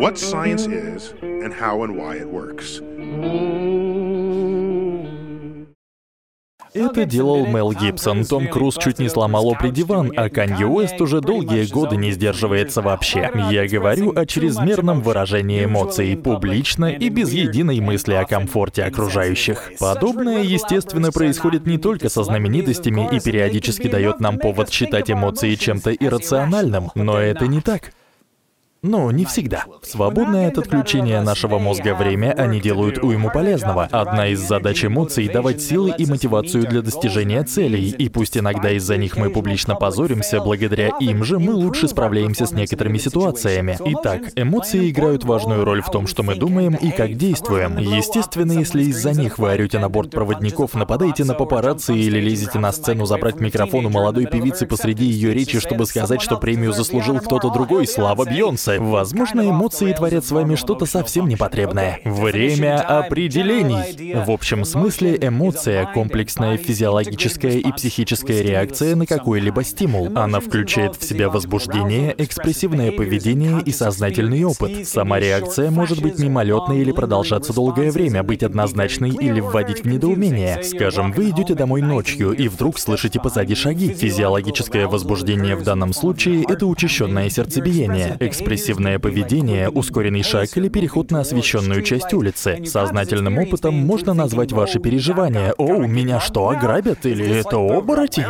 what science is and how and why it works. Это делал Мел Гибсон. Том Круз чуть не сломал опри диван, а Канье Уэст уже долгие годы не сдерживается вообще. Я говорю о чрезмерном выражении эмоций, публично и без единой мысли о комфорте окружающих. Подобное, естественно, происходит не только со знаменитостями и периодически дает нам повод считать эмоции чем-то иррациональным, но это не так. Ну, не всегда. В свободное от отключения нашего мозга время они делают уйму полезного. Одна из задач эмоций — давать силы и мотивацию для достижения целей, и пусть иногда из-за них мы публично позоримся, благодаря им же мы лучше справляемся с некоторыми ситуациями. Итак, эмоции играют важную роль в том, что мы думаем и как действуем. Естественно, если из-за них вы орете на борт проводников, нападаете на папарацци или лезете на сцену забрать микрофон у молодой певицы посреди ее речи, чтобы сказать, что премию заслужил кто-то другой, слава Бьонсе, эмоции. Возможно, эмоции творят с вами что-то совсем непотребное. Время определений. В общем смысле, эмоция — комплексная физиологическая и психическая реакция на какой-либо стимул. Она включает в себя возбуждение, экспрессивное поведение и сознательный опыт. Сама реакция может быть мимолетной или продолжаться долгое время, быть однозначной или вводить в недоумение. Скажем, вы идете домой ночью и вдруг слышите позади шаги. Физиологическое возбуждение в данном случае — это учащенное сердцебиение. Экспрессивное Агрессивное поведение, ускоренный шаг или переход на освещенную часть улицы. Сознательным опытом можно назвать ваши переживания. «О, меня что, ограбят?» или «Это оборотень?»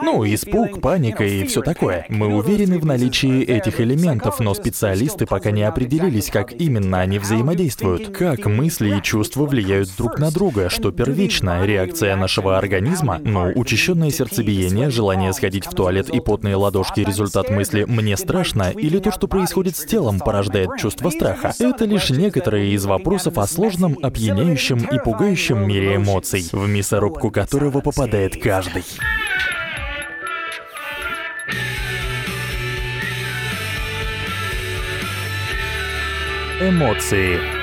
Ну, испуг, паника и все такое. Мы уверены в наличии этих элементов, но специалисты пока не определились, как именно они взаимодействуют. Как мысли и чувства влияют друг на друга, что первично, реакция нашего организма, ну, учащенное сердцебиение, желание сходить в туалет и потные ладошки, результат мысли «мне страшно» или то, что происходит происходит с телом, порождает чувство страха. Это лишь некоторые из вопросов о сложном, опьяняющем и пугающем мире эмоций, в мясорубку которого попадает каждый. Эмоции.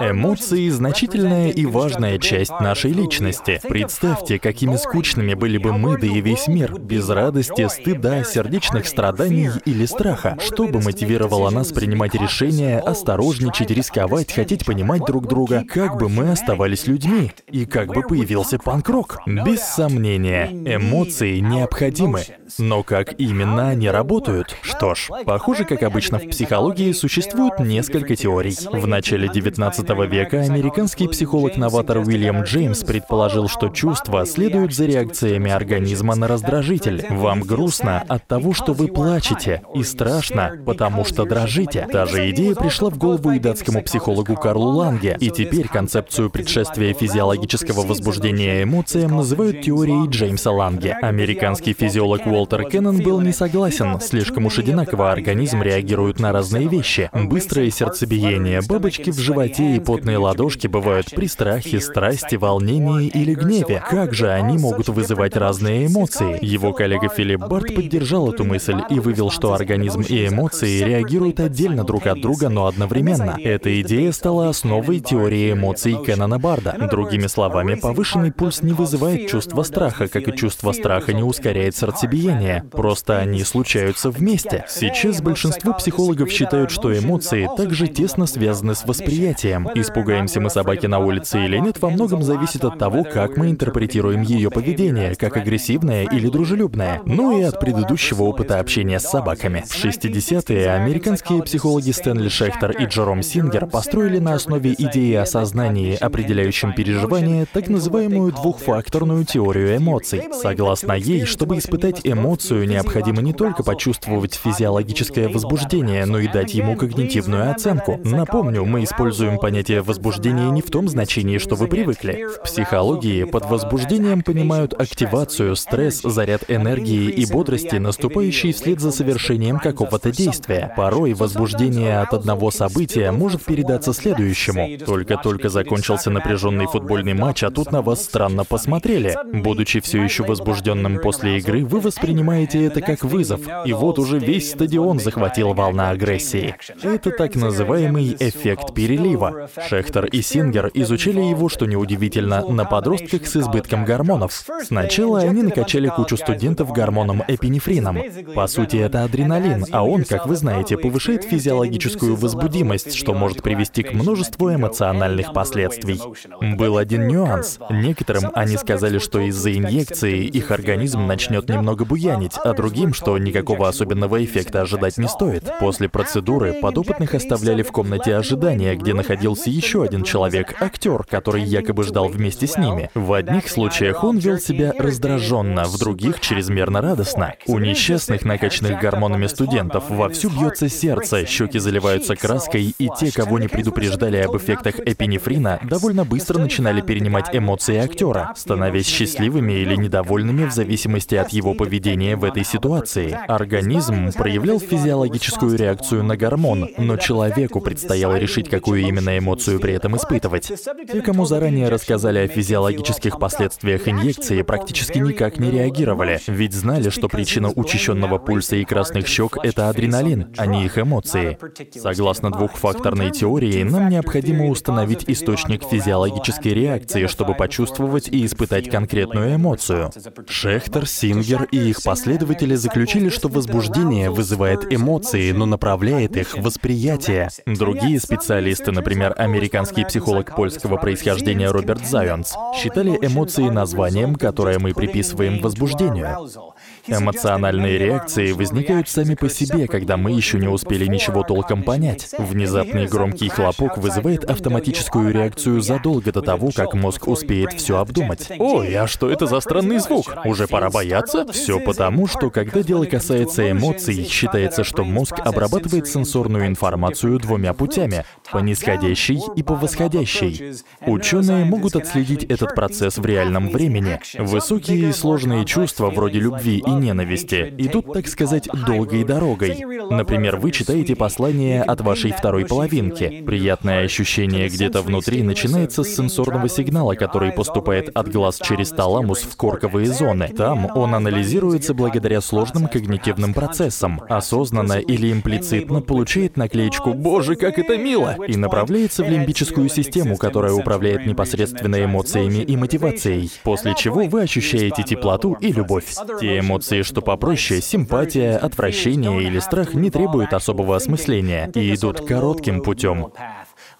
Эмоции — значительная и важная часть нашей личности. Представьте, какими скучными были бы мы, да и весь мир, без радости, стыда, сердечных страданий или страха. Что бы мотивировало нас принимать решения, осторожничать, рисковать, хотеть понимать друг друга, как бы мы оставались людьми, и как бы появился панк-рок? Без сомнения, эмоции необходимы. Но как именно они работают? Что ж, похоже, как обычно в психологии, существует несколько теорий. В начале 19 века американский психолог-новатор Уильям Джеймс предположил, что чувства следуют за реакциями организма на раздражитель. Вам грустно от того, что вы плачете, и страшно, потому что дрожите. Та же идея пришла в голову и датскому психологу Карлу Ланге, и теперь концепцию предшествия физиологического возбуждения эмоциям называют теорией Джеймса Ланге. Американский физиолог Уолтер Кеннон был не согласен, слишком уж одинаково организм реагирует на разные вещи. Быстрое сердцебиение, бабочки в животе и потные ладошки бывают при страхе, страсти, волнении или гневе. Как же они могут вызывать разные эмоции? Его коллега Филипп Барт поддержал эту мысль и вывел, что организм и эмоции реагируют отдельно друг от друга, но одновременно. Эта идея стала основой теории эмоций Кеннона Барда. Другими словами, повышенный пульс не вызывает чувство страха, как и чувство страха не ускоряет сердцебиение. Просто они случаются вместе. Сейчас большинство психологов считают, что эмоции также тесно связаны с восприятием, знаем, испугаемся мы собаки на улице или нет, во многом зависит от того, как мы интерпретируем ее поведение, как агрессивное или дружелюбное, ну и от предыдущего опыта общения с собаками. В 60-е американские психологи Стэнли Шехтер и Джером Сингер построили на основе идеи о сознании, определяющем переживания, так называемую двухфакторную теорию эмоций. Согласно ей, чтобы испытать эмоцию, необходимо не только почувствовать физиологическое возбуждение, но и дать ему когнитивную оценку. Напомню, мы используем понятие понятие возбуждения не в том значении, что вы привыкли. В психологии под возбуждением понимают активацию, стресс, заряд энергии и бодрости, наступающий вслед за совершением какого-то действия. Порой возбуждение от одного события может передаться следующему. Только-только закончился напряженный футбольный матч, а тут на вас странно посмотрели. Будучи все еще возбужденным после игры, вы воспринимаете это как вызов, и вот уже весь стадион захватил волна агрессии. Это так называемый эффект перелива. Шехтер и Сингер изучили его, что неудивительно, на подростках с избытком гормонов. Сначала они накачали кучу студентов гормоном эпинефрином. По сути, это адреналин, а он, как вы знаете, повышает физиологическую возбудимость, что может привести к множеству эмоциональных последствий. Был один нюанс. Некоторым они сказали, что из-за инъекции их организм начнет немного буянить, а другим, что никакого особенного эффекта ожидать не стоит. После процедуры подопытных оставляли в комнате ожидания, где находился еще один человек, актер, который якобы ждал вместе с ними. В одних случаях он вел себя раздраженно, в других чрезмерно радостно. У несчастных, накачанных гормонами студентов, вовсю бьется сердце, щеки заливаются краской, и те, кого не предупреждали об эффектах эпинефрина, довольно быстро начинали перенимать эмоции актера, становясь счастливыми или недовольными в зависимости от его поведения в этой ситуации. Организм проявлял физиологическую реакцию на гормон, но человеку предстояло решить, какую именно эмоцию при этом испытывать. Те, кому заранее рассказали о физиологических последствиях инъекции, практически никак не реагировали, ведь знали, что причина учащенного пульса и красных щек — это адреналин, а не их эмоции. Согласно двухфакторной теории, нам необходимо установить источник физиологической реакции, чтобы почувствовать и испытать конкретную эмоцию. Шехтер, Сингер и их последователи заключили, что возбуждение вызывает эмоции, но направляет их восприятие. Другие специалисты, например, американский психолог польского происхождения Роберт Зайонс, считали эмоции названием, которое мы приписываем возбуждению. Эмоциональные реакции возникают сами по себе, когда мы еще не успели ничего толком понять. Внезапный громкий хлопок вызывает автоматическую реакцию задолго до того, как мозг успеет все обдумать. Ой, а что это за странный звук? Уже пора бояться? Все потому, что когда дело касается эмоций, считается, что мозг обрабатывает сенсорную информацию двумя путями — по нисходящей и по восходящей. Ученые могут отследить этот процесс в реальном времени. Высокие и сложные чувства, вроде любви и ненависти, идут, так сказать, долгой дорогой. Например, вы читаете послание от вашей второй половинки. Приятное ощущение где-то внутри начинается с сенсорного сигнала, который поступает от глаз через таламус в корковые зоны. Там он анализируется благодаря сложным когнитивным процессам, осознанно или имплицитно получает наклеечку «Боже, как это мило!» и направляется в лимбическую систему, которая управляет непосредственно эмоциями и мотивацией, после чего вы ощущаете теплоту и любовь. Те эмоции, что попроще, симпатия, отвращение или страх не требуют особого осмысления и идут коротким путем.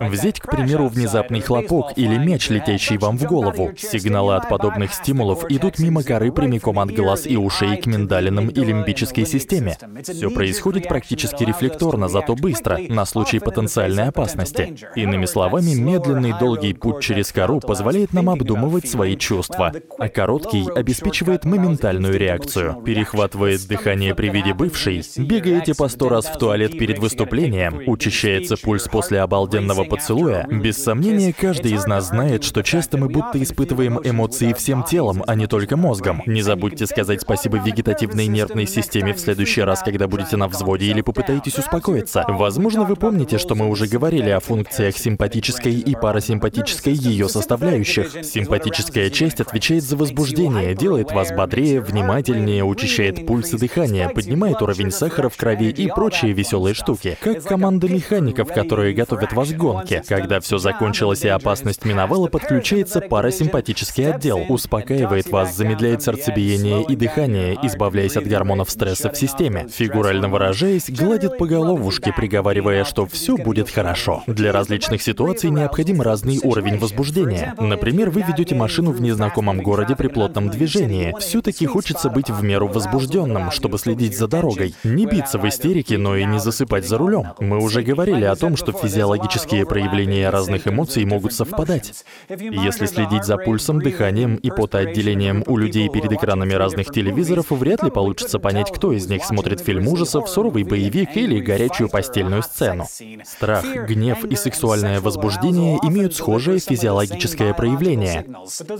Взять, к примеру, внезапный хлопок или мяч, летящий вам в голову. Сигналы от подобных стимулов идут мимо коры прямиком от глаз и ушей к миндалинам и лимбической системе. Все происходит практически рефлекторно, зато быстро, на случай потенциальной опасности. Иными словами, медленный долгий путь через кору позволяет нам обдумывать свои чувства, а короткий обеспечивает моментальную реакцию. Перехватывает дыхание при виде бывшей, бегаете по сто раз в туалет перед выступлением, учащается пульс после обалденного поцелуя, без сомнения, каждый из нас знает, что часто мы будто испытываем эмоции всем телом, а не только мозгом. Не забудьте сказать спасибо вегетативной нервной системе в следующий раз, когда будете на взводе или попытаетесь успокоиться. Возможно, вы помните, что мы уже говорили о функциях симпатической и парасимпатической ее составляющих. Симпатическая часть отвечает за возбуждение, делает вас бодрее, внимательнее, учащает пульс и дыхание, поднимает уровень сахара в крови и прочие веселые штуки. Как команда механиков, которые готовят вас к гонке гонке. Когда все закончилось и опасность миновала, подключается парасимпатический отдел, успокаивает вас, замедляет сердцебиение и дыхание, избавляясь от гормонов стресса в системе. Фигурально выражаясь, гладит по головушке, приговаривая, что все будет хорошо. Для различных ситуаций необходим разный уровень возбуждения. Например, вы ведете машину в незнакомом городе при плотном движении. Все-таки хочется быть в меру возбужденным, чтобы следить за дорогой. Не биться в истерике, но и не засыпать за рулем. Мы уже говорили о том, что физиологические проявления разных эмоций могут совпадать. Если следить за пульсом, дыханием и потоотделением у людей перед экранами разных телевизоров, вряд ли получится понять, кто из них смотрит фильм ужасов, суровый боевик или горячую постельную сцену. Страх, гнев и сексуальное возбуждение имеют схожее физиологическое проявление.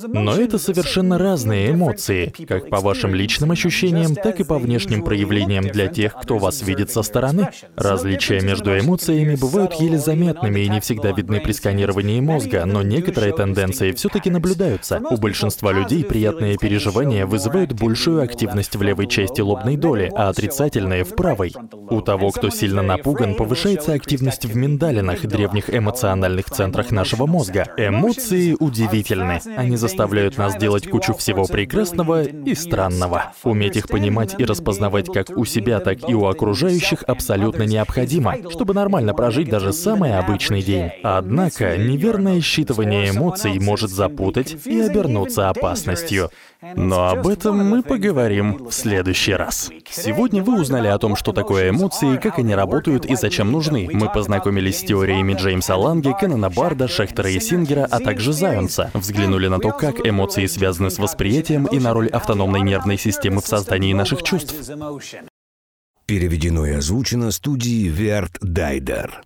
Но это совершенно разные эмоции, как по вашим личным ощущениям, так и по внешним проявлениям для тех, кто вас видит со стороны. Различия между эмоциями бывают еле заметными и не всегда видны при сканировании мозга, но некоторые тенденции все-таки наблюдаются. У большинства людей приятные переживания вызывают большую активность в левой части лобной доли, а отрицательные — в правой. У того, кто сильно напуган, повышается активность в миндалинах, древних эмоциональных центрах нашего мозга. Эмоции удивительны. Они заставляют нас делать кучу всего прекрасного и странного. Уметь их понимать и распознавать как у себя, так и у окружающих абсолютно необходимо, чтобы нормально прожить даже самый обычный день. Однако, неверное считывание эмоций может запутать и обернуться опасностью. Но об этом мы поговорим в следующий раз. Сегодня вы узнали о том, что такое эмоции, как они работают и зачем нужны. Мы познакомились с теориями Джеймса Ланге, Кеннона Барда, Шехтера и Сингера, а также Зайонса. Взглянули на то, как эмоции связаны с восприятием и на роль автономной нервной системы в создании наших чувств. Переведено и озвучено студией Верт Дайдер.